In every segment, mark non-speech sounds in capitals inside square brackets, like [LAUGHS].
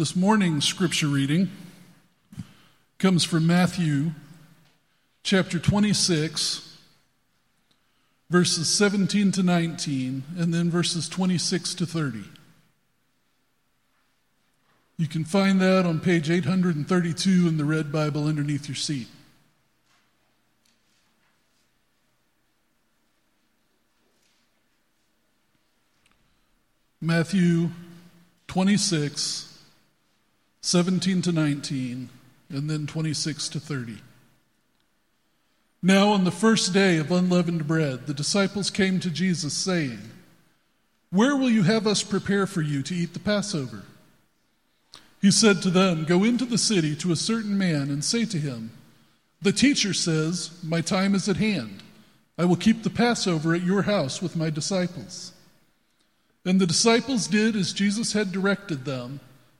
This morning's scripture reading comes from Matthew chapter 26, verses 17 to 19, and then verses 26 to 30. You can find that on page 832 in the Red Bible underneath your seat. Matthew 26, 17 to 19, and then 26 to 30. Now, on the first day of unleavened bread, the disciples came to Jesus, saying, Where will you have us prepare for you to eat the Passover? He said to them, Go into the city to a certain man and say to him, The teacher says, My time is at hand. I will keep the Passover at your house with my disciples. And the disciples did as Jesus had directed them,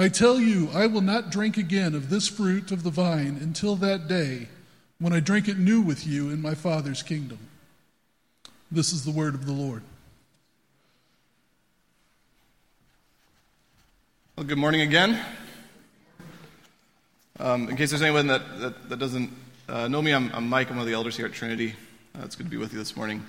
I tell you, I will not drink again of this fruit of the vine until that day when I drink it new with you in my Father's kingdom. This is the word of the Lord. Well, good morning again. Um, in case there's anyone that, that, that doesn't uh, know me, I'm, I'm, Mike. I'm one of the elders here at Trinity. Uh, it's good to be with you this morning.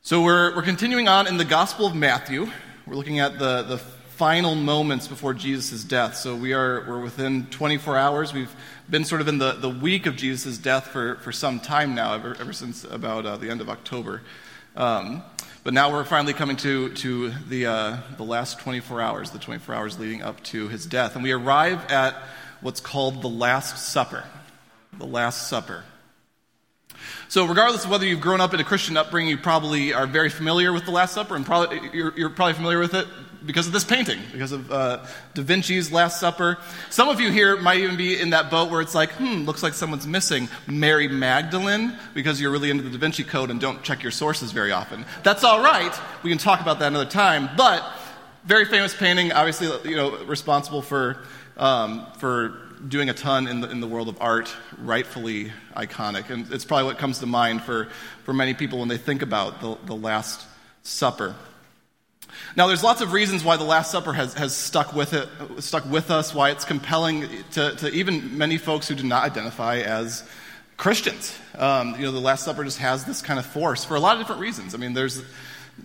So, we're, we're continuing on in the Gospel of Matthew. We're looking at the, the final moments before Jesus' death. So we are we're within 24 hours. We've been sort of in the, the week of Jesus' death for, for some time now, ever, ever since about uh, the end of October. Um, but now we're finally coming to, to the, uh, the last 24 hours, the 24 hours leading up to his death. And we arrive at what's called the Last Supper. The Last Supper. So, regardless of whether you've grown up in a Christian upbringing, you probably are very familiar with the Last Supper, and probably, you're, you're probably familiar with it because of this painting, because of uh, Da Vinci's Last Supper. Some of you here might even be in that boat where it's like, hmm, looks like someone's missing Mary Magdalene because you're really into the Da Vinci Code and don't check your sources very often. That's all right. We can talk about that another time. But very famous painting, obviously, you know, responsible for um, for doing a ton in the, in the world of art, rightfully iconic. And it's probably what comes to mind for, for many people when they think about the, the Last Supper. Now, there's lots of reasons why the Last Supper has, has stuck, with it, stuck with us, why it's compelling to, to even many folks who do not identify as Christians. Um, you know, the Last Supper just has this kind of force for a lot of different reasons. I mean, there's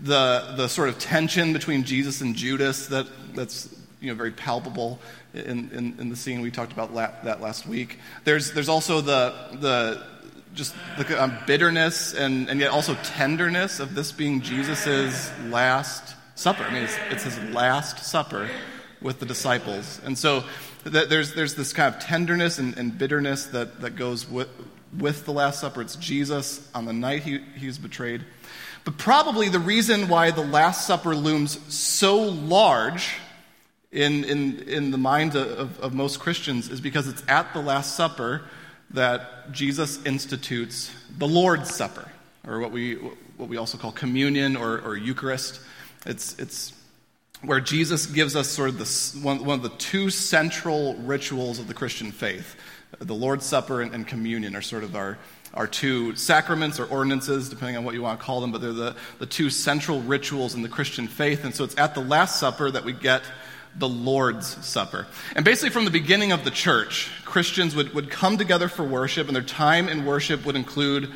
the, the sort of tension between Jesus and Judas that, that's you know, very palpable in, in, in the scene. We talked about la- that last week. There's, there's also the, the just the um, bitterness and, and yet also tenderness of this being Jesus' last supper. I mean, it's, it's his last supper with the disciples. And so th- there's, there's this kind of tenderness and, and bitterness that, that goes with, with the Last Supper. It's Jesus on the night he, he was betrayed. But probably the reason why the Last Supper looms so large in, in, in the mind of, of most Christians is because it's at the Last Supper that Jesus institutes the Lord's Supper, or what we, what we also call communion or, or Eucharist. It's, it's where Jesus gives us sort of the, one, one of the two central rituals of the Christian faith. The Lord's Supper and, and communion are sort of our, our two sacraments or ordinances, depending on what you want to call them, but they're the, the two central rituals in the Christian faith. And so it's at the Last Supper that we get the Lord's Supper. And basically, from the beginning of the church, Christians would, would come together for worship, and their time in worship would include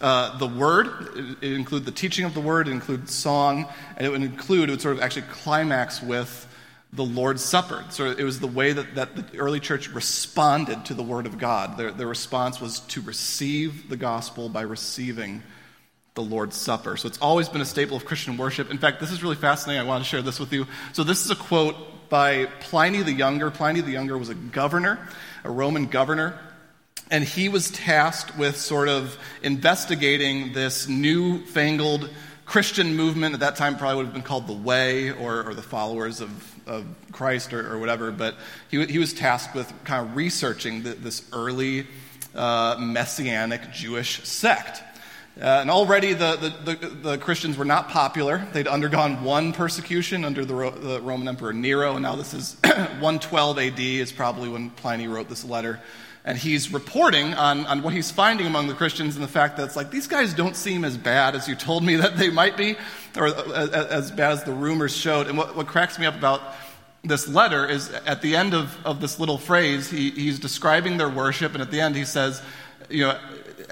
uh, the word, it, it include the teaching of the word, it include song, and it would include, it would sort of actually climax with the Lord's Supper. So it was the way that, that the early church responded to the Word of God. Their, their response was to receive the gospel by receiving the Lord's Supper. So it's always been a staple of Christian worship. In fact, this is really fascinating. I want to share this with you. So this is a quote by Pliny the Younger. Pliny the Younger was a governor, a Roman governor. And he was tasked with sort of investigating this newfangled Christian movement at that time probably would have been called the Way or, or the followers of, of Christ or, or, whatever. But he, he was tasked with kind of researching the, this early uh, messianic Jewish sect. Uh, and already the, the, the, the, Christians were not popular. They'd undergone one persecution under the, Ro- the Roman Emperor Nero, and now this is [CLEARS THROAT] 112 AD, is probably when Pliny wrote this letter and he's reporting on, on what he's finding among the Christians and the fact that it's like, these guys don't seem as bad as you told me [LAUGHS] that they might be, or uh, uh, as bad as the rumors showed. And what, what cracks me up about this letter is at the end of, of this little phrase, he, he's describing their worship, and at the end he says, you know,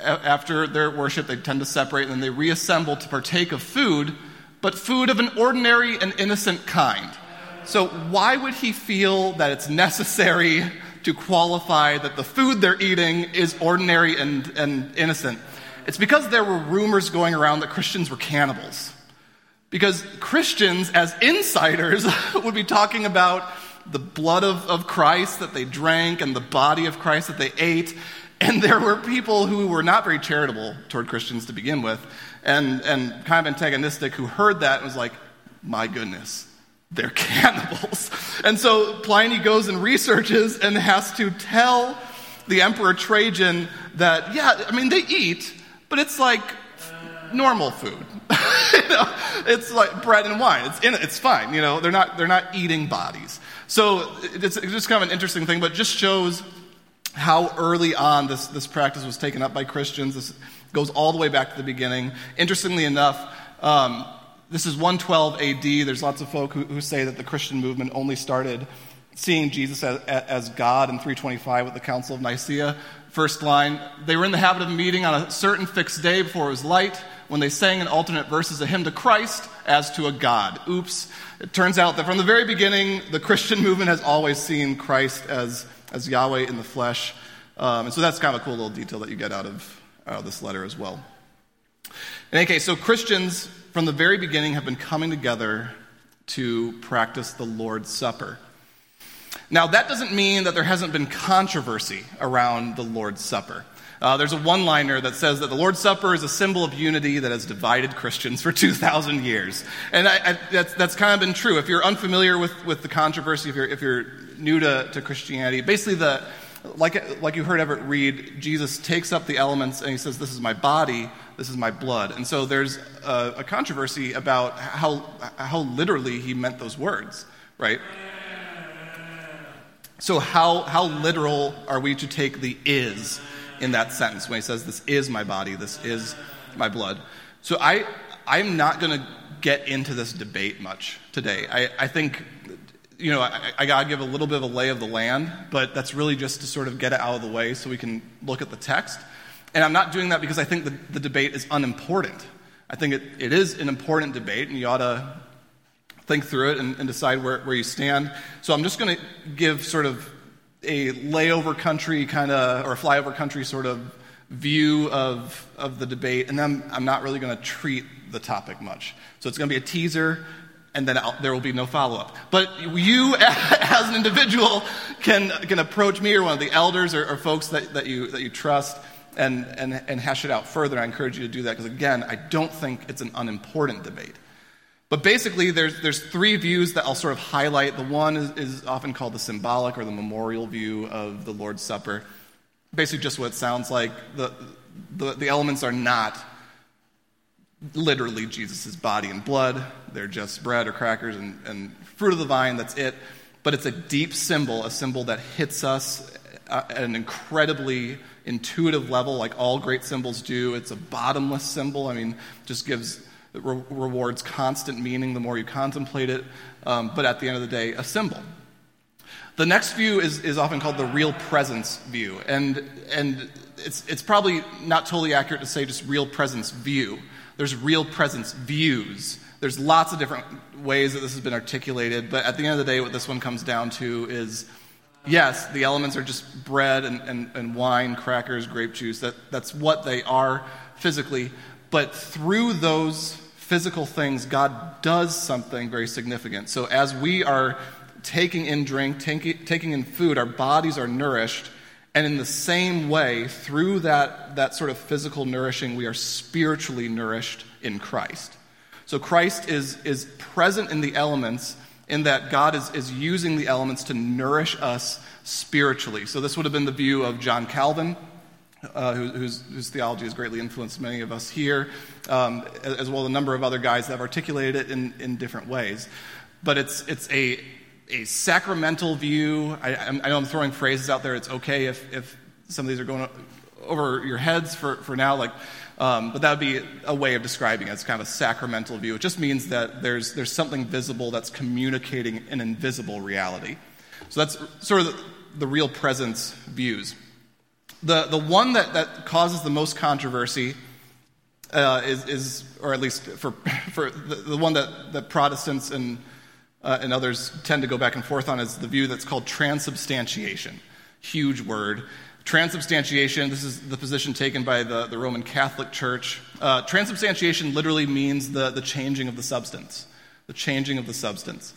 after their worship, they tend to separate and then they reassemble to partake of food, but food of an ordinary and innocent kind. So, why would he feel that it's necessary to qualify that the food they're eating is ordinary and, and innocent. It's because there were rumors going around that Christians were cannibals. Because Christians, as insiders, [LAUGHS] would be talking about the blood of, of Christ that they drank and the body of Christ that they ate. And there were people who were not very charitable toward Christians to begin with, and, and kind of antagonistic, who heard that and was like, my goodness, they're [LAUGHS] cannibals. And so Pliny goes and researches and has to tell the Emperor Trajan that, yeah, I mean, they eat, but it's like normal food. [LAUGHS] you know, it's like bread and wine. It's, in, it's fine. You know, they're not, they're not eating bodies. So it's, just kind of an interesting thing, but it just shows how early on this, this practice was taken up by Christians. This goes all the way back to the beginning. Interestingly enough, um, this is 112 AD. There's lots of folk who, who say that the Christian movement only started seeing Jesus as, as, God in 325 with the Council of Nicaea. First line, they were in the habit of meeting on a certain fixed day before it was light when they sang in alternate verses a hymn to Christ as to a God. Oops. It turns out that from the very beginning, the Christian [LAUGHS] movement has always seen Christ as, as Yahweh in the flesh. Um, and so that's kind of a cool little detail that you get out of, out of this letter as well. In any case, so Christians from the very beginning have been coming together to practice the Lord's Supper. Now, that doesn't mean that there hasn't been controversy around the Lord's Supper. Uh, there's a one liner that says that the Lord's Supper is a symbol of unity that has divided Christians for [LAUGHS] 2,000 years. And I, I, that's, that's kind of been true. If you're unfamiliar with, with the controversy, if you're, if you're new to, to Christianity, basically, the, like, like you heard Everett read, Jesus takes up the elements and he says, This is my body this is my blood. And so there's a, a controversy about how, how literally he meant those words, right? So, how, how literal are we to take the is in that sentence when he says, This is my body, this is my blood? So, I, I'm not going to get into this debate much today. I, I think, you know, I, I got to give a little bit of a lay of the land, but that's really just to sort of get it out of the way so we can look at the text. And I'm not doing that because I think the, the debate is unimportant. I think it, it is an important debate, and you ought to think through it and, and decide where, where you stand. So I'm just going to give sort of a layover country kind of, or a flyover country sort of view of, of the debate, and then I'm not really going to treat the topic much. So it's going to be a teaser, and then I'll, there will be no follow up. But you, [LAUGHS] as an individual, can, can approach me or one of the elders or, or folks that, that, you, that you trust and, and, and hash it out further. I encourage you to do that because, again, I don't think it's an unimportant debate. But basically, there's, there's three views that I'll sort of highlight. The one is, is often called the symbolic or the memorial view of the Lord's Supper. Basically, just what it sounds like. The, the, the elements are not literally Jesus' body and blood, they're just bread or crackers and, and fruit of the vine, that's it. But it's a deep symbol, a symbol that hits us at an incredibly intuitive level, like all great symbols do. It's a bottomless symbol. I mean, just gives re- rewards constant meaning the more you contemplate it. Um, but at the end of the day, a symbol. The next view is, is often called the real presence view, and and it's it's probably not totally accurate to say just real presence view. There's real presence views. There's lots of different ways that this has been articulated, but at the end of the day, what this one comes down to is yes, the elements are just bread and, and, and wine, crackers, grape juice. That, that's what they are physically. But through those physical things, God does something very significant. So as we are taking in drink, take, taking in food, our bodies are nourished. And in the same way, through that, that sort of physical nourishing, we are spiritually nourished in Christ. So Christ is, is present in the elements in that God is, is using the elements to nourish us spiritually. So this would have been the view of John Calvin, uh, who, whose, whose, theology has greatly influenced many of us here, um, as well as a number of other guys that have articulated it in, in different ways. But it's, it's a, a sacramental view. I, I know I'm throwing phrases out there. It's okay if, if some of these are going over your heads for, for now, like, um, but that would be a way of describing it. It's kind of a sacramental view. It just means that there's, there's something visible that's communicating an invisible reality. So that's sort of the, the real presence views. The, the one that, that causes the most controversy uh, is, is, or at least for, [LAUGHS] for the, the one that, that Protestants and, uh, and others tend to go back and forth on, is the view that's called transubstantiation. Huge word. Transubstantiation, this is the position taken by the, the Roman Catholic Church. Uh, transubstantiation literally means the, the changing of the substance. The changing of the substance.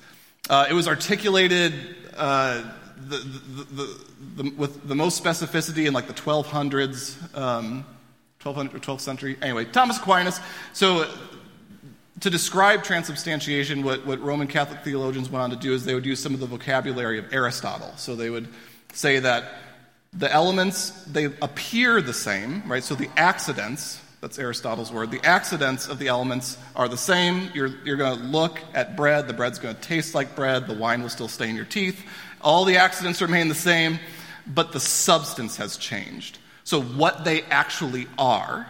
Uh, it was articulated uh, the, the, the, with the most specificity in like the 1200s, um, 1200 12th century. Anyway, Thomas Aquinas. So, to describe transubstantiation, what, what Roman Catholic theologians went on to do is they would use some of the vocabulary of Aristotle. So, they would say that the elements, they appear the same, right? So the accidents, that's Aristotle's word, the accidents of the elements are the same. You're, you're going to look at bread, the bread's going to taste like bread, the wine will still stay in your teeth. All the accidents remain the same, but the substance has changed. So what they actually are,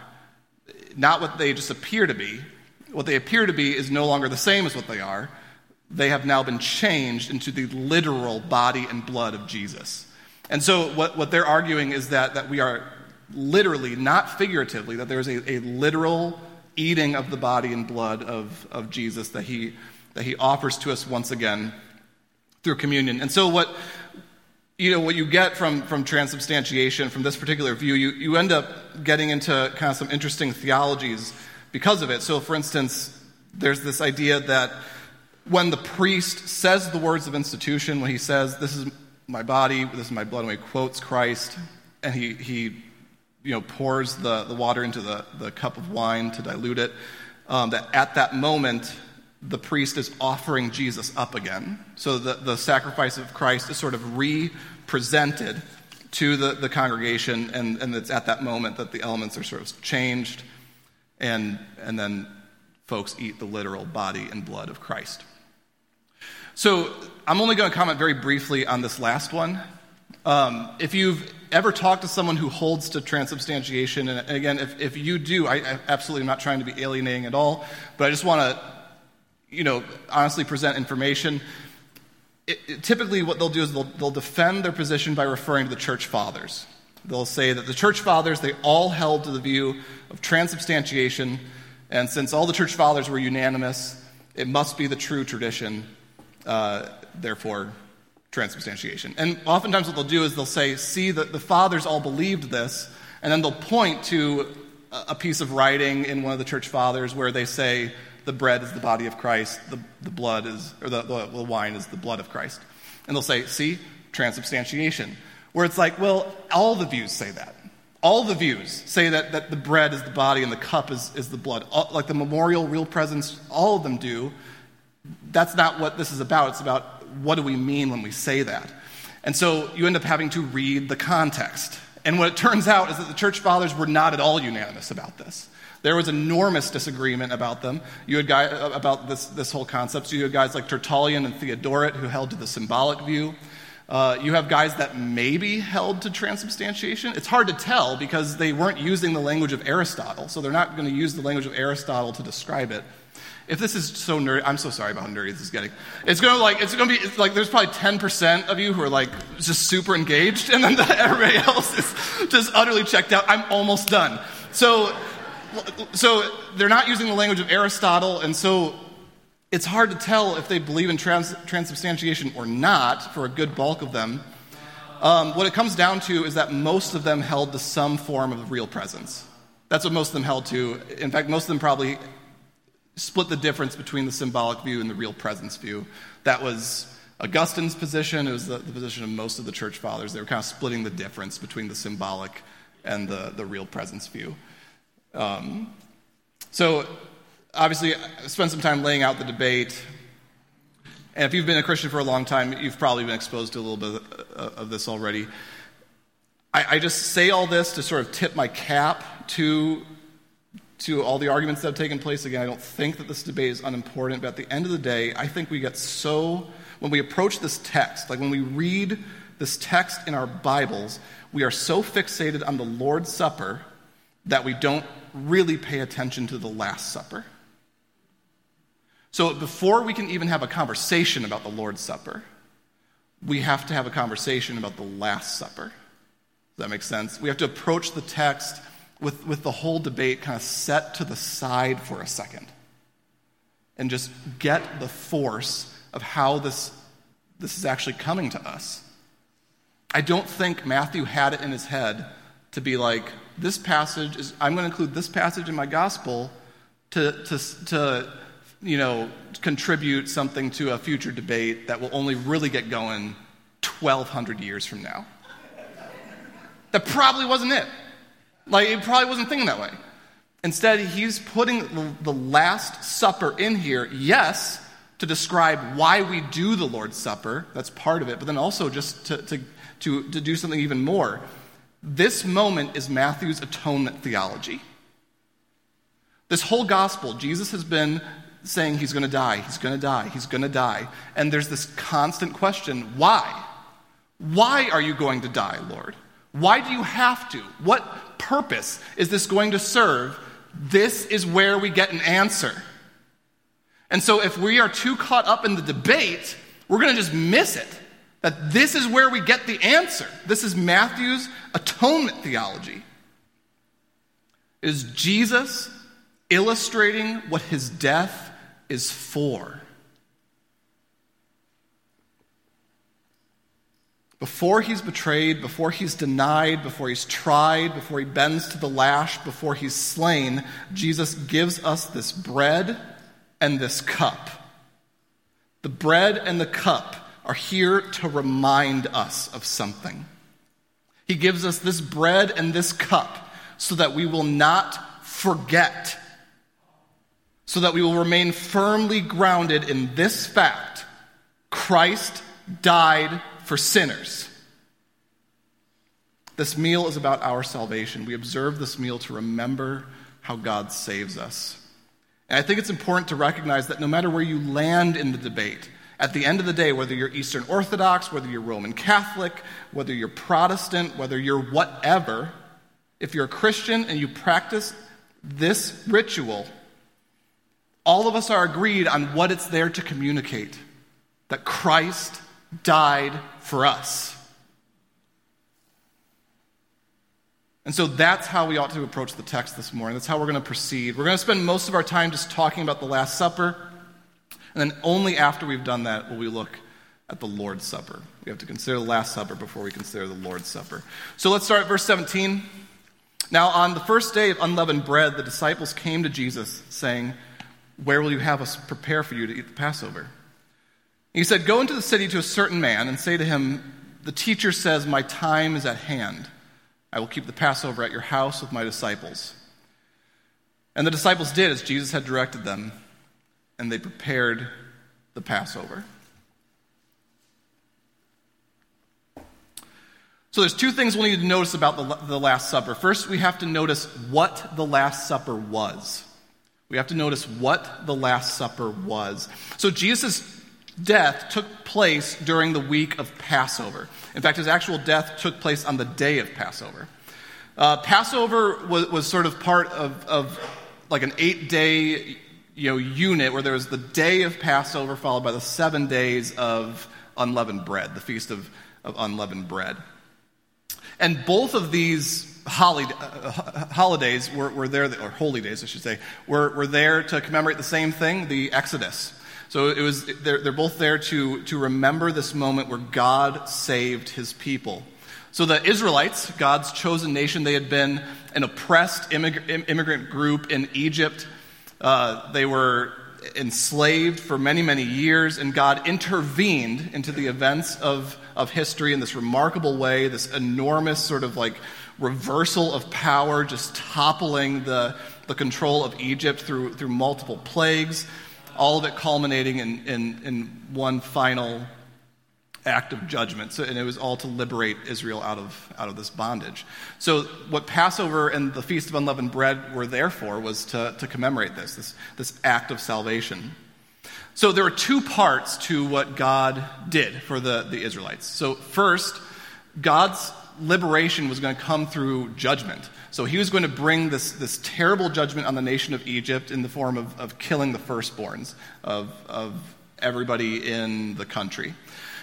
not what they just appear to be, what they appear to be is no longer the same as what they are. They have now been changed into the literal body and blood of Jesus. And so, what, what they're arguing is that, that we are literally, not figuratively, that there's a, a literal eating of the body and blood of, of Jesus that he, that he offers to us once again through communion. And so, what, you know, what you get from, from transubstantiation, from this particular view, you, you end up getting into kind of some interesting theologies because of it. So, for instance, there's this idea that when the priest says the words of institution, when he says, This is my body, this is my blood, and he quotes Christ, and he, he you know, pours the, the water into the, the cup of wine to dilute it, um, that at that moment, the priest is offering Jesus up again. So the, the sacrifice of Christ is sort of re-presented to the, the congregation, and, and it's at that moment that the elements are sort of changed, and, and then folks eat the literal body and blood of Christ. So I'm only going to comment very briefly on this last one. Um, if you've ever talked to someone who holds to transubstantiation, and again, if, if you do, I, I absolutely am not trying to be alienating at all, but I just want to, you know, honestly present information. It, it, typically, what they'll do is they'll, they'll defend their position by referring to the church fathers. They'll say that the church fathers, they all held to the view of transubstantiation, and since all the church fathers were unanimous, it must be the true tradition uh, therefore, transubstantiation. And oftentimes, what they'll do is they'll say, See, that the fathers all believed this, and then they'll point to a piece of writing in one of the church fathers where they say, The bread is the body of Christ, the, the blood is, or the, the, the wine is the blood of Christ. And they'll say, See, transubstantiation. Where it's like, well, all the views say that. All the views say that, that the bread is the body and the cup is, is the blood. All, like the memorial, real presence, all of them do that's not what this is about. It's about what do we mean when we say that. And so you end up having to read the context. And what it turns out is that the church fathers were not at all unanimous about this. There was enormous disagreement about them. You had guys, uh, about this, this whole concept. So you had guys like Tertullian and Theodoret who held to the symbolic view. Uh, you have guys that maybe held to transubstantiation. It's hard to tell because they weren't using the language of Aristotle, so they're not going to use the language of Aristotle to describe it. If this is so nerdy, I'm so sorry about how nerdy this is getting. It's gonna like it's gonna be it's like there's probably 10% of you who are like just super engaged, and then the, [LAUGHS] everybody else is just utterly checked out. I'm almost done. So, so they're not using the language of Aristotle, and so it's hard to tell if they believe in trans, transubstantiation or not for a good bulk of them. Um, what it comes down to is that most of them held to some form of real presence. That's what most of them held to. In fact, most of them probably split the difference between the symbolic view and the real presence view. That was Augustine's position. It was the, the, position of most of the church fathers. They were kind of splitting the difference between the symbolic and the, the real presence view. Um, so, obviously, spent some time laying out the debate. And if you've been a Christian for a long time, you've probably been exposed to a little bit of this already. I, I just say all this to sort of tip my cap to, to all the arguments that have taken place. Again, I don't think that this debate is unimportant, but at the end of the day, I think we get so, when we approach this text, like when we read this text in our Bibles, we are so fixated on the Lord's Supper that we don't really pay attention to the Last Supper. So before we can even have a conversation about the Lord's Supper, we have to have a conversation about the Last Supper. Does that make sense? We have to approach the text with, with the whole debate kind of set to the side for a second and just get the force of how this, this is actually coming to us. I don't think Matthew had it in his head to be like, this passage is, I'm going to include this passage in my gospel to, to, to you know, contribute something to a future debate that will only really get going 1,200 years from now. That probably wasn't it. Like, he probably wasn't thinking that way. Instead, he's putting the Last Supper in here, yes, to describe why we do the Lord's Supper. That's part of it. But then also just to, to, to, to do something even more. This moment is Matthew's atonement theology. This whole gospel, Jesus has been saying he's going to die, he's going to die, he's going to die. And there's this constant question why? Why are you going to die, Lord? Why do you have to? What purpose is this going to serve? This is where we get an answer. And so if we are too caught up in the debate, we're going to just miss it. That this is where we get the answer. This is Matthew's atonement theology. Is Jesus illustrating what his death is for. Before he's betrayed, before he's denied, before he's tried, before he bends to the lash, before he's slain, Jesus gives us this bread and this cup. The bread and the cup are here to remind us of something. He gives us this bread and this cup so that we will not forget so that we will remain firmly grounded in this fact Christ died for sinners. This meal is about our salvation. We observe this meal to remember how God saves us. And I think it's important to recognize that no matter where you land in the debate, at the end of the day, whether you're Eastern Orthodox, whether you're Roman Catholic, whether you're Protestant, whether you're whatever, if you're a Christian and you practice this ritual, all of us are agreed on what it's there to communicate that Christ died for us. And so that's how we ought to approach the text this morning. That's how we're going to proceed. We're going to spend most of our time just talking about the Last Supper. And then only after we've done that will we look at the Lord's Supper. We have to consider the Last Supper before we consider the Lord's Supper. So let's start at verse 17. Now, on the first day of unleavened bread, the disciples came to Jesus, saying, where will you have us prepare for you to eat the Passover? He said, Go into the city to a certain man and say to him, The teacher says, My time is at hand. I will keep the Passover at your house with my disciples. And the disciples did as Jesus had directed them, and they prepared the Passover. So there's two things we'll need to notice about the, the Last Supper. First, we have to notice what the Last Supper was. We have to notice what the Last Supper was. So Jesus' death took place during the week of Passover. In fact, his actual death took place on the day of Passover. Uh, Passover was, was, sort of part of, of like an eight day you know, unit where there was the day of Passover followed by the seven days of unleavened bread, the feast of, of unleavened bread. And both of these uh, holidays were, were there, or holy days, I should say, were, were there to commemorate the same thing, the Exodus. So it was, they're, they're both there to, to remember this moment where God saved his people. So the Israelites, God's chosen nation, they had been an oppressed immigrant group in Egypt. Uh, they were enslaved for many, many years, and God intervened into the events of, of history in this remarkable way, this enormous sort of like reversal of power, just toppling the, the control of Egypt through, through multiple plagues, all of it culminating in, in, in one final act of judgment. So, and it was all to liberate Israel out of, out of this bondage. So, what Passover and the Feast of Unleavened Bread were there for was to, to commemorate this, this, this act of salvation. So, there are two parts to what God did for the, the Israelites. So, first, God's liberation was going to come through judgment. So he was going to bring this, this terrible judgment on the nation of Egypt in the form of, of killing the firstborns of, of everybody in the country.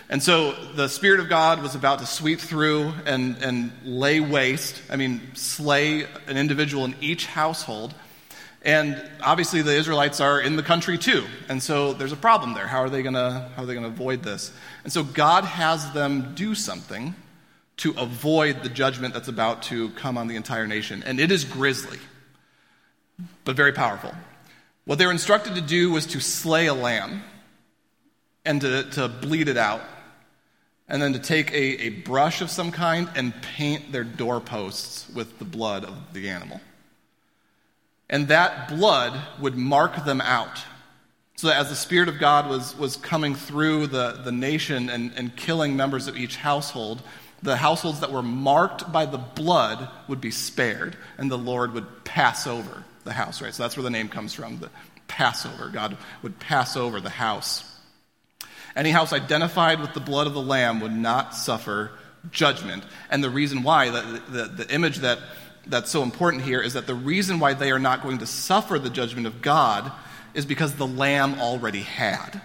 And so the Spirit of God was about to sweep through and, and lay waste, I mean, slay an individual in each household. And obviously, the Israelites are in the country too. And so there's a problem there. How are they going to avoid this? And so God has them do something to avoid the judgment that's about to come on the entire nation. And it is grisly, but very powerful. What they were instructed to do was to slay a lamb and to, to bleed it out, and then to take a, a brush of some kind and paint their doorposts with the blood of the animal. And that blood would mark them out. So that as the Spirit of God was, was coming through the, the nation and, and killing members of each household, the households that were marked by the blood would be spared, and the Lord would pass over the house, right? So that's where the name comes from, the Passover. God would pass over the house. Any house identified with the blood of the Lamb would not suffer judgment. And the reason why, the, the, the image that, that's so important here, is that the reason why they are not going to suffer the judgment of God is because the Lamb already had.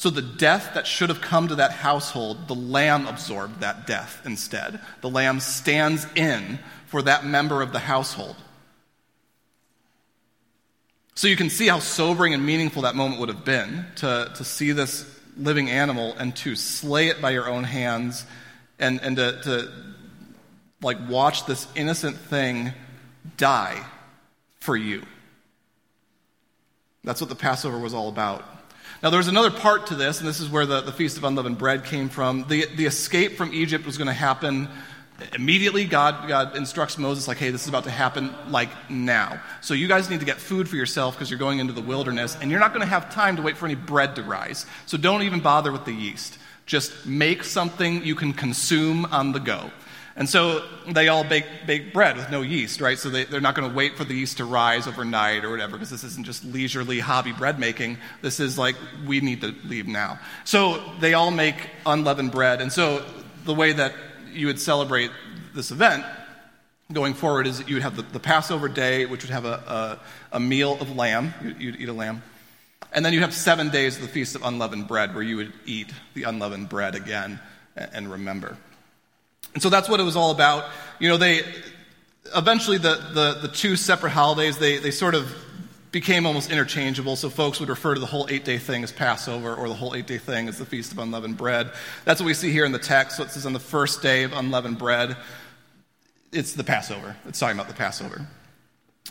So the death that should have come to that household, the lamb absorbed that death instead. The lamb stands in for that member of the household. So you can see how sobering and meaningful that moment would have been to, to see this living animal and to slay it by your own hands and, and to, to like watch this innocent thing die for you. That's what the Passover was all about. Now, there was another part to this, and this is where the, the Feast of Unleavened Bread came from. The, the escape from Egypt was going to happen immediately. God, God instructs Moses, like, hey, this is about to happen, like, now. So you guys need to get food for yourself because you're going into the wilderness, and you're not going to have time to wait for any bread to rise. So don't even bother with the yeast. Just make something you can consume on the go. And so they all bake, bake bread with no yeast, right? So they, they're not going to wait for the yeast to rise overnight or whatever, because this isn't just leisurely hobby bread making. This is like, we need to leave now. So they all make unleavened bread. And so the way that you would celebrate this event going forward is that you would have the, the Passover day, which would have a, a, a meal of lamb. You'd, you'd eat a lamb. And then you have seven days of the Feast of Unleavened Bread, where you would eat the unleavened bread again and remember. And so that's what it was all about. You know, they eventually the, the, the two separate holidays, they, they sort of became almost interchangeable. So folks would refer to the whole eight day thing as Passover or the whole eight day thing as the Feast of Unleavened Bread. That's what we see here in the text. So it says on the first day of unleavened bread, it's the Passover. It's talking about the Passover.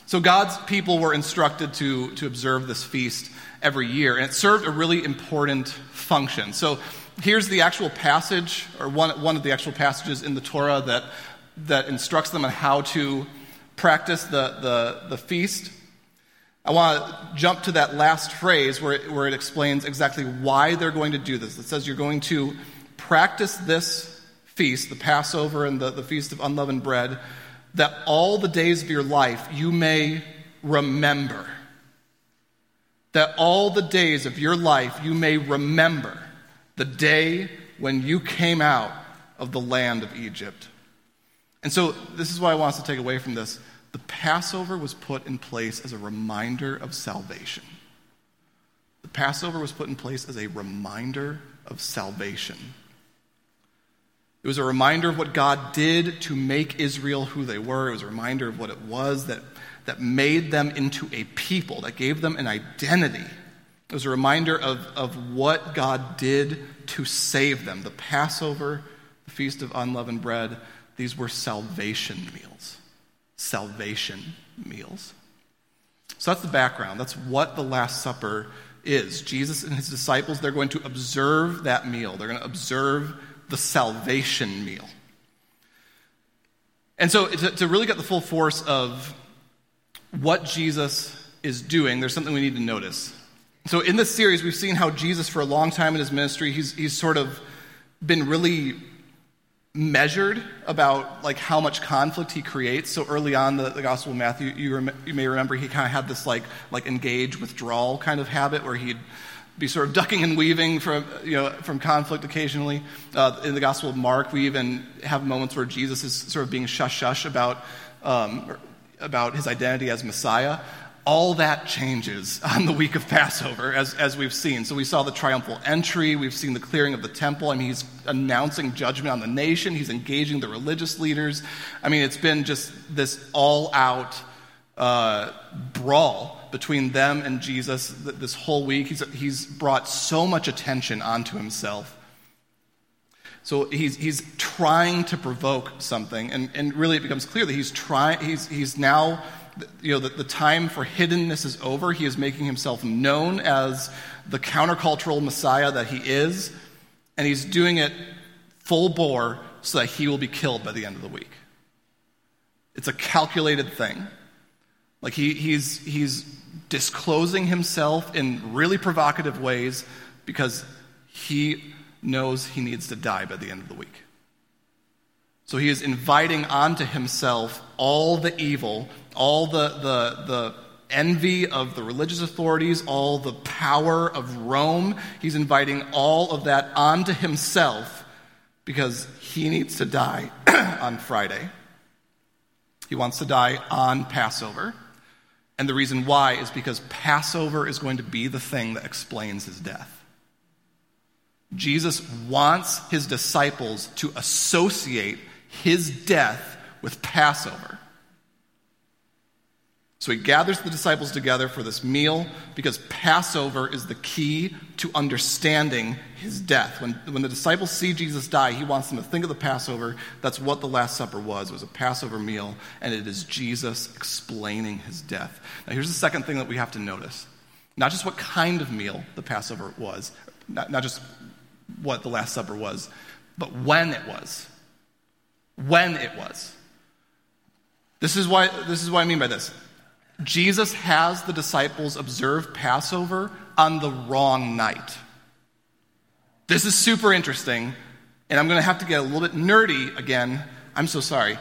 So God's people were instructed to, to observe this feast every year, and it served a really important function. So here's the actual passage, or one, one of the actual passages in the Torah that, that instructs them on how to practice the, the, the feast. I want to jump to that last phrase where it, where it explains exactly why they're going to do this. It says you're going to practice this feast, the Passover and the, the Feast of Unleavened Bread, that all the days of your life you may remember. That all the days of your life you may remember the day when you came out of the land of Egypt. And so, this is what I want us to take away from this. The Passover was put in place as a reminder of salvation. The Passover was put in place as a reminder of salvation. It was a reminder of what God did to make Israel who they were. It was a reminder of what it was that, that made them into a people, that gave them an identity it was a reminder of, of what God did to save them. The Passover, the Feast of Unleavened Bread, these were salvation meals. Salvation meals. So that's the background. That's what the Last Supper is. Jesus and his disciples, they're going to observe that meal. They're going to observe the salvation meal. And so, to, to really get the full force of what Jesus is doing, there's something we need to notice. So, in this series, we've seen how Jesus, for a long time in his ministry, he's, he's sort of been really measured about like how much conflict he creates. So early on, the, the Gospel of Matthew, you, rem- you may remember he kind of had this like like engage withdrawal kind of habit where he'd be sort of ducking and weaving from you know from conflict occasionally. Uh, in the Gospel of Mark, we even have moments where Jesus is sort of being shush shush about um, about his identity as Messiah all that changes on the week of Passover, as, as we've seen. So we saw the triumphal entry, we've seen the clearing of the temple. I mean, he's announcing judgment on the nation, he's engaging the religious leaders. I mean, it's been just this all out uh, brawl between them and Jesus this whole week. He's, he's brought so much attention onto himself. So he's, he's trying to provoke something, and, and really it becomes clear that he's, trying, he's, he's now you know, the, the time for hiddenness is over. He is making himself known as the countercultural Messiah that he is, and he's doing it full bore so that he will be killed by the end of the week. It's a calculated thing. Like he, he's, he's disclosing himself in really provocative ways because he knows he needs to die by the end of the week. So he is inviting onto himself all the evil, all the, the, the envy of the religious authorities, all the power of Rome. He's inviting all of that onto himself because he needs to die [CLEARS THROAT] on Friday. He wants to die on Passover. And the reason why is because Passover is going to be the thing that explains his death. Jesus wants his disciples to associate his death with Passover. So he gathers the disciples together for this meal because Passover is the key to understanding his death. When, when the disciples see Jesus die, he wants them to think of the Passover. That's what the Last Supper was. It was a Passover meal, and it is Jesus explaining his death. Now, here's the second thing that we have to notice not just what kind of meal the Passover was, not, not just what the Last Supper was, but when it was when it was. This is, why, this is what I mean by this. Jesus has the disciples observe Passover on the wrong night. This is super interesting, and I'm going to have to get a little bit nerdy again. I'm so sorry.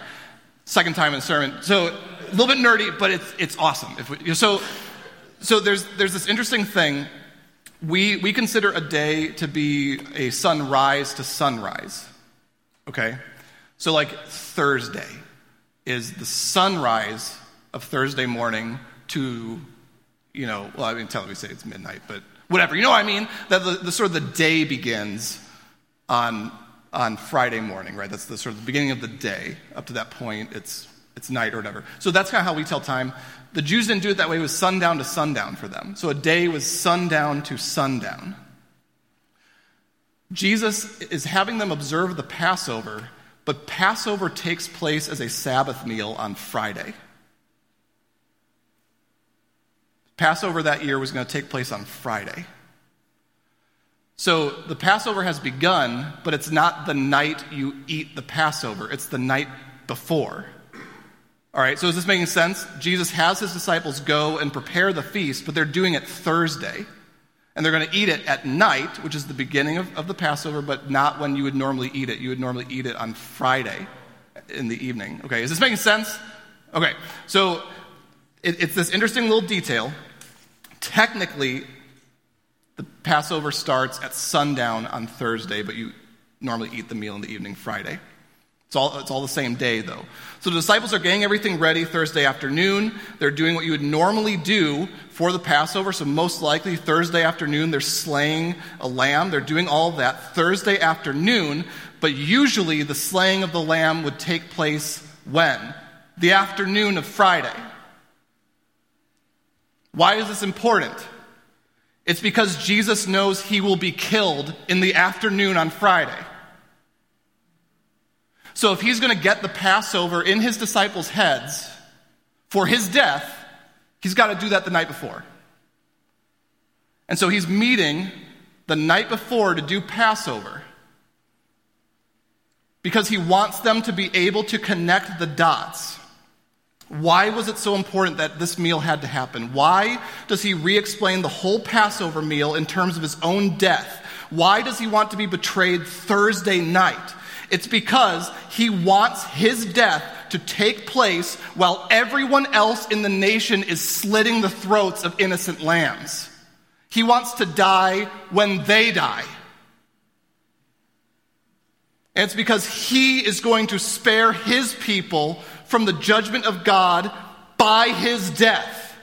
Second time in the sermon. So, a little bit nerdy, but it's, it's awesome. We, so, so there's, there's this interesting thing. We, we consider a day to be a sunrise to sunrise. Okay? So, like Thursday is the sunrise of Thursday morning to, you know, well, I mean, tell me say it's midnight, but whatever. You know what I mean? That the, the sort of the day begins on on Friday morning, right? That's the sort of the beginning of the day. Up to that point, it's it's night or whatever. So that's kind of how we tell time. The Jews didn't do it that way. It was sundown to sundown for them. So a day was sundown to sundown. Jesus is having them observe the Passover but Passover takes place as a Sabbath meal on Friday. Passover that year was going to take place on Friday. So the Passover has begun, but it's not the night you eat the Passover, it's the night before. All right, so is this making sense? Jesus has his disciples go and prepare the feast, but they're doing it Thursday and they're going to eat it at night, which is the beginning of, of the Passover, but not when you would normally eat it. You would normally eat it on Friday in the evening. Okay, is this making sense? Okay, so it, it's this interesting little detail. Technically, the Passover starts at sundown on Thursday, but you normally eat the meal in the evening Friday. It's all, it's all the same day, though. So the disciples are getting everything ready Thursday afternoon. They're doing what you would normally do for the Passover. So, most likely, Thursday afternoon, they're slaying a lamb. They're doing all that Thursday afternoon. But usually, the slaying of the lamb would take place when? The afternoon of Friday. Why is this important? It's because Jesus knows he will be killed in the afternoon on Friday. So if he's going to get the Passover in his disciples' heads for his death, he's got to do that the night before. And so he's meeting the night before to do Passover because he wants them to be able to connect the dots Why was it so important that this meal had to happen? Why does he re explain the whole Passover meal in terms of his own death? Why does he want to be betrayed Thursday night? It's because he wants his death to take place while everyone else in the nation is slitting the throats of innocent lambs. He wants to die when they die. And it's because he is going to spare his people from the judgment of God by his death.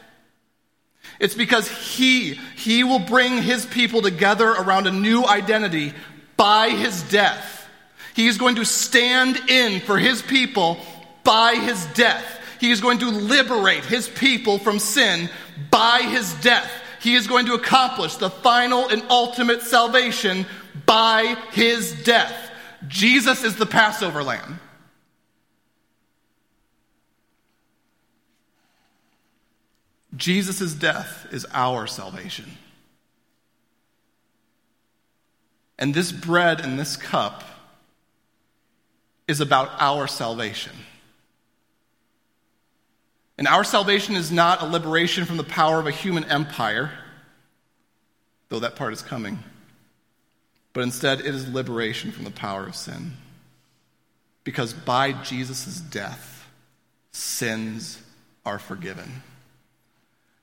It's because he, he will bring his people together around a new identity by his death. He is going to stand in for his people by his death. He is going to liberate his people from sin by his death. He is going to accomplish the final and ultimate salvation by his death. Jesus is the Passover lamb. Jesus' death is our salvation. And this bread and this cup is about our salvation. And our salvation is not a liberation from the power of a human empire, though that part is coming, but instead it is liberation from the power of sin. Because by Jesus' death, sins are forgiven.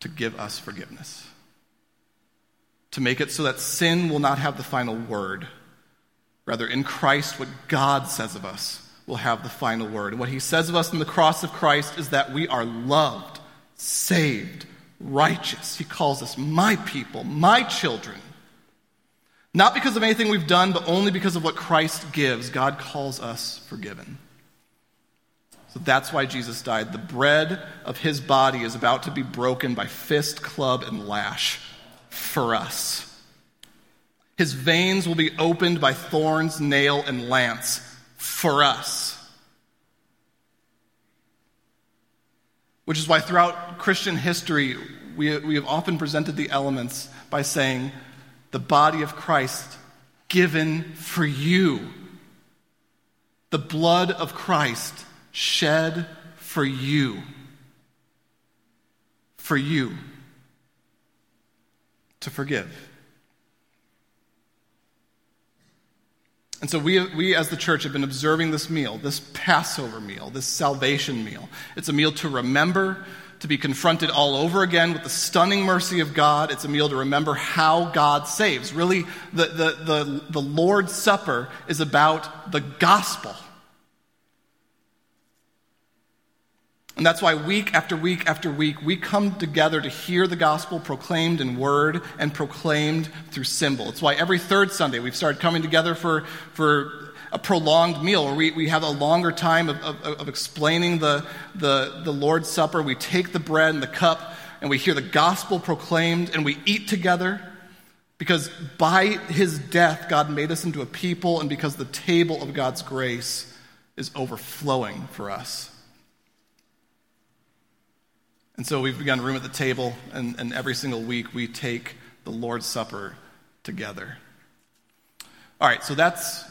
to give us forgiveness, to make it so that sin will not have the final word. Rather, in Christ, what God says of us will have the final word. And what he says of us in the cross of Christ is that we are loved, saved, righteous. He calls us my people, my children. Not because of anything we've done, but only because of what Christ gives. God calls us forgiven. So that's why Jesus died. The bread of his body is about to be broken by fist, club, and lash for us. His veins will be opened by thorns, nail, and lance for us. Which is why throughout Christian history, we, we have often presented the elements by saying, the body of Christ given for you. The blood of Christ shed for you. For you. To forgive. And so we, we as the church have been observing this meal, this Passover meal, this salvation meal. It's a meal to remember, to be confronted all over again with the stunning mercy of God. It's a meal to remember how God saves. Really, the, the, the, the Lord's Supper is about the gospel. And that's why week after week after week, we come together to hear the gospel proclaimed in word and proclaimed through symbol. It's why every third Sunday we've started coming together for, for a prolonged meal where we, we have a longer time of, of, of explaining the, the, the Lord's Supper. We take the bread and the cup and we hear the gospel proclaimed and we eat together. Because by his death, God made us into a people, and because the table of God's grace is overflowing for us. And so we've begun room at the table, and, and every single week we take the Lord's Supper together. All right, so that's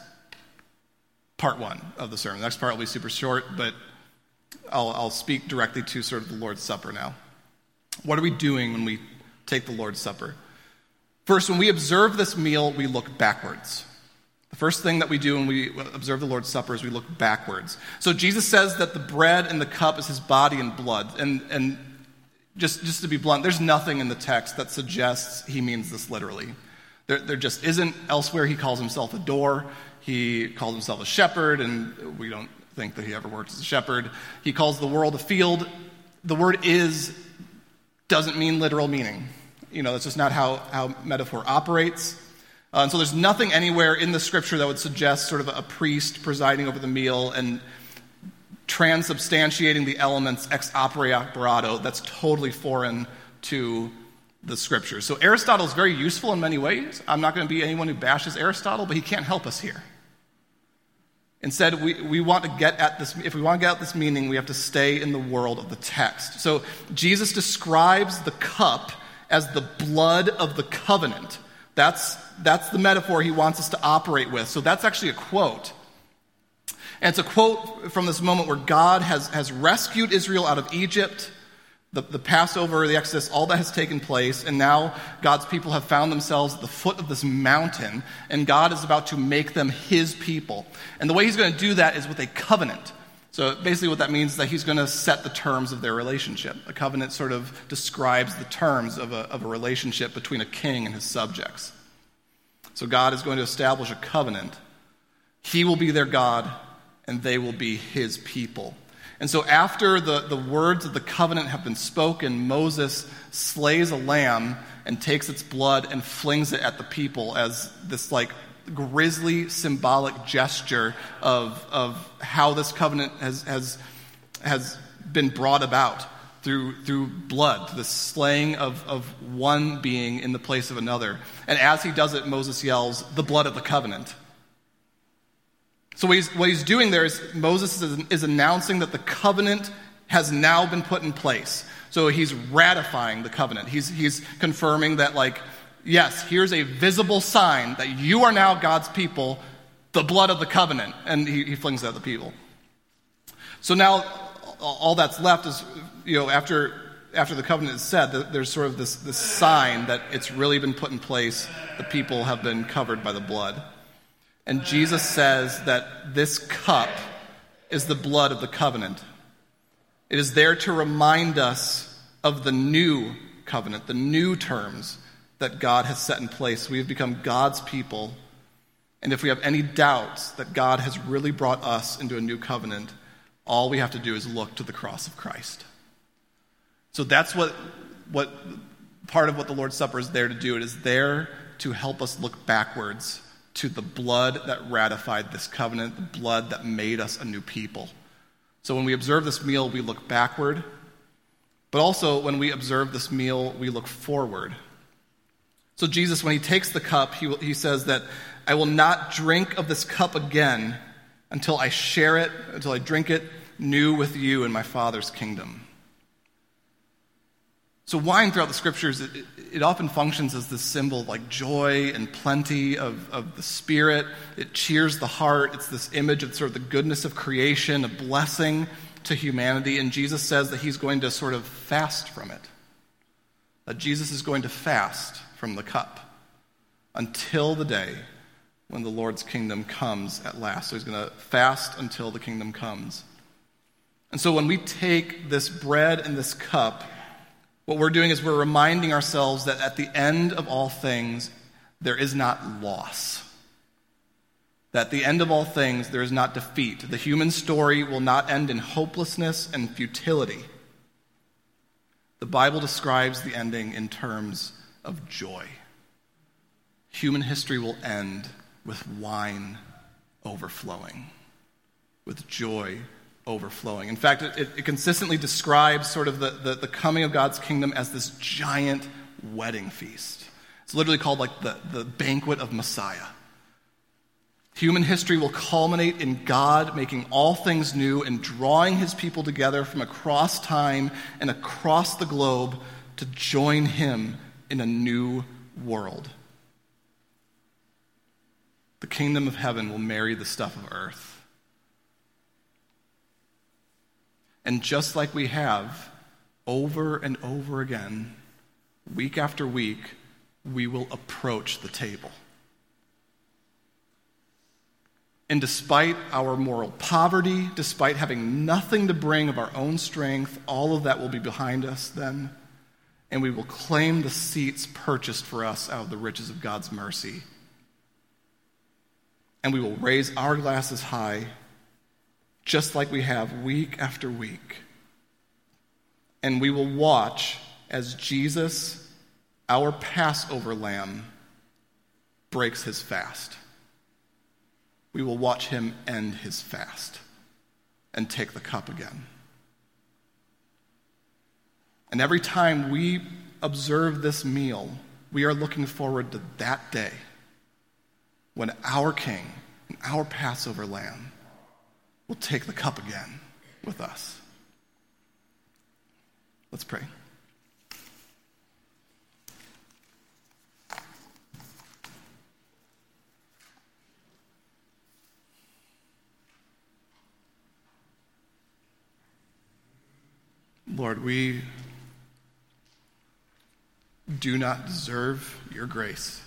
part one of the sermon. The next part will be super short, but I'll, I'll speak directly to sort of the Lord's Supper now. What are we doing when we take the Lord's Supper? First, when we observe this meal, we look backwards. The first thing that we do when we observe the Lord's Supper is we look backwards. So Jesus says that the bread and the cup is his body and blood. And, and just, just to be blunt, there's nothing in the text that suggests he means this literally. There, there just isn't. Elsewhere, he calls himself a door. He calls himself a shepherd, and we don't think that he ever worked as a shepherd. He calls the world a field. The word is doesn't mean literal meaning. You know, that's just not how, how metaphor operates. Uh, and so there's nothing anywhere in the scripture that would suggest sort of a priest presiding over the meal and transubstantiating the elements ex opere operato, that's totally foreign to the scriptures. So Aristotle is very useful in many ways. I'm not going to be anyone who bashes Aristotle, but he can't help us here. Instead, we, we want to get at this, if we want to get at this meaning, we have to stay in the world of the text. So Jesus describes the cup as the blood of the covenant. That's, that's the metaphor he wants us to operate with. So that's actually a quote. And it's a quote from this moment where God has, has rescued Israel out of Egypt the, the, Passover, the Exodus, all that has taken place, and now God's people have found themselves at the foot of this mountain, and God is about to make them his people. And the way he's going to do that is with a covenant. So basically, what that means is that he's going to set the terms of their relationship. A covenant sort of describes the terms of a, of a relationship between a king and his subjects. So God is going to establish a covenant. He will be their God, and they will be his people. And so, after the, the words of the covenant have been spoken, Moses slays a lamb and takes its blood and flings it at the people as this, like, grisly symbolic gesture of, of how this covenant has, has, has been brought about through, through blood, the slaying of, of one being in the place of another. And as he does it, Moses yells, The blood of the covenant. So, what he's, what he's doing there is Moses is, is announcing that the covenant has now been put in place. So, he's ratifying the covenant. He's, he's confirming that, like, yes, here's a visible sign that you are now God's people, the blood of the covenant. And he, he flings that at the people. So now all that's left is, you know, after, after the covenant is said, there's sort of this, this sign that it's really been put in place. The people have been covered by the blood. And Jesus says that this cup is the blood of the covenant. It is there to remind us of the new covenant, the new terms that God has set in place. We have become God's people. And if we have any doubts that God has really brought us into a new covenant, all we have to do is look to the cross of Christ. So that's what, what part of what the Lord's Supper is there to do. It is there to help us look backwards to the blood that ratified this covenant, the blood that made us a new people. So when we observe this meal, we look backward, but also when we observe this meal, we look forward. So Jesus, when he takes the cup, he, he says that I will not drink of this cup again until I share it, until I drink it new with you in my Father's kingdom. So, wine throughout the scriptures, it, it, often functions as this symbol like joy and plenty of, of the Spirit. It cheers the heart. It's this image of sort of the goodness of creation, a blessing to humanity. And Jesus says that he's going to sort of fast from it. That Jesus is going to fast from the cup until the day when the Lord's kingdom comes at last. So he's going to fast until the kingdom comes. And so when we take this bread and this cup, what we're doing is we're reminding ourselves that at the end of all things, there is not loss. That at the end of all things, there is not defeat. The human story will not end in hopelessness and futility. The Bible describes the ending in terms of joy. Human history will end with wine overflowing, with joy overflowing. In fact, it, it consistently describes sort of the, the, the, coming of God's kingdom as this giant wedding feast. It's literally called like the, the banquet of Messiah. Human history will culminate in God making all things new and drawing his people together from across time and across the globe to join him in a new world. The kingdom of heaven will marry the stuff of earth. And just like we have over and over again, week after week, we will approach the table. And despite our moral poverty, despite having nothing to bring of our own strength, all of that will be behind us then. And we will claim the seats purchased for us out of the riches of God's mercy. And we will raise our glasses high just like we have week after week. And we will watch as Jesus, our Passover lamb, breaks his fast. We will watch him end his fast. and take the cup again. And every time we observe this meal, we are looking forward to that day when our King and our Passover lamb will take the cup again with us. Let's pray. Lord, we do not deserve your grace.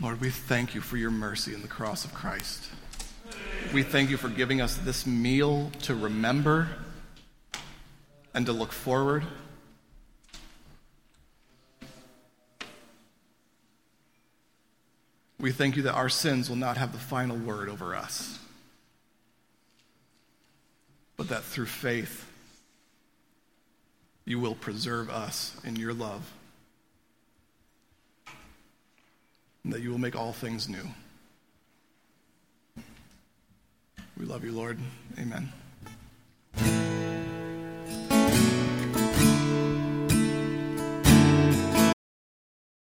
Lord, we thank you for your mercy in the cross of Christ. We thank you for giving us this meal to remember and to look forward. We thank you that our sins will not have the final word over us, but that through faith, you will preserve us in your love, and that you will make all things new. We love you, Lord. Amen.